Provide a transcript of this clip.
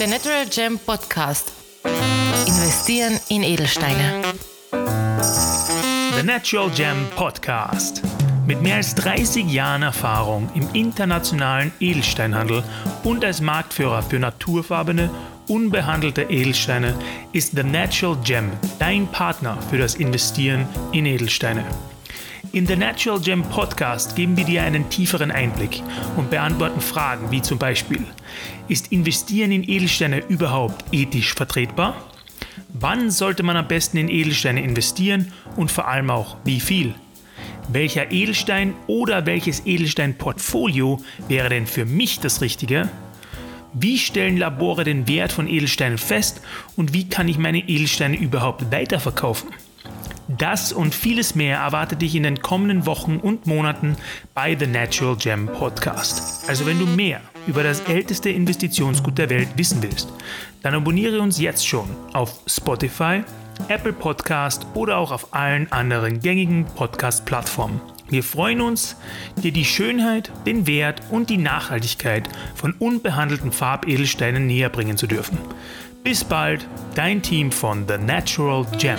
Der Natural Gem Podcast. Investieren in Edelsteine. The Natural Gem Podcast. Mit mehr als 30 Jahren Erfahrung im internationalen Edelsteinhandel und als Marktführer für naturfarbene, unbehandelte Edelsteine ist The Natural Gem dein Partner für das Investieren in Edelsteine. In The Natural Gem Podcast geben wir dir einen tieferen Einblick und beantworten Fragen wie zum Beispiel, ist Investieren in Edelsteine überhaupt ethisch vertretbar? Wann sollte man am besten in Edelsteine investieren und vor allem auch wie viel? Welcher Edelstein oder welches Edelsteinportfolio wäre denn für mich das Richtige? Wie stellen Labore den Wert von Edelsteinen fest und wie kann ich meine Edelsteine überhaupt weiterverkaufen? Das und vieles mehr erwartet dich in den kommenden Wochen und Monaten bei The Natural Gem Podcast. Also wenn du mehr über das älteste Investitionsgut der Welt wissen willst, dann abonniere uns jetzt schon auf Spotify, Apple Podcast oder auch auf allen anderen gängigen Podcast-Plattformen. Wir freuen uns, dir die Schönheit, den Wert und die Nachhaltigkeit von unbehandelten Farbedelsteinen näher bringen zu dürfen. Bis bald, dein Team von The Natural Gem.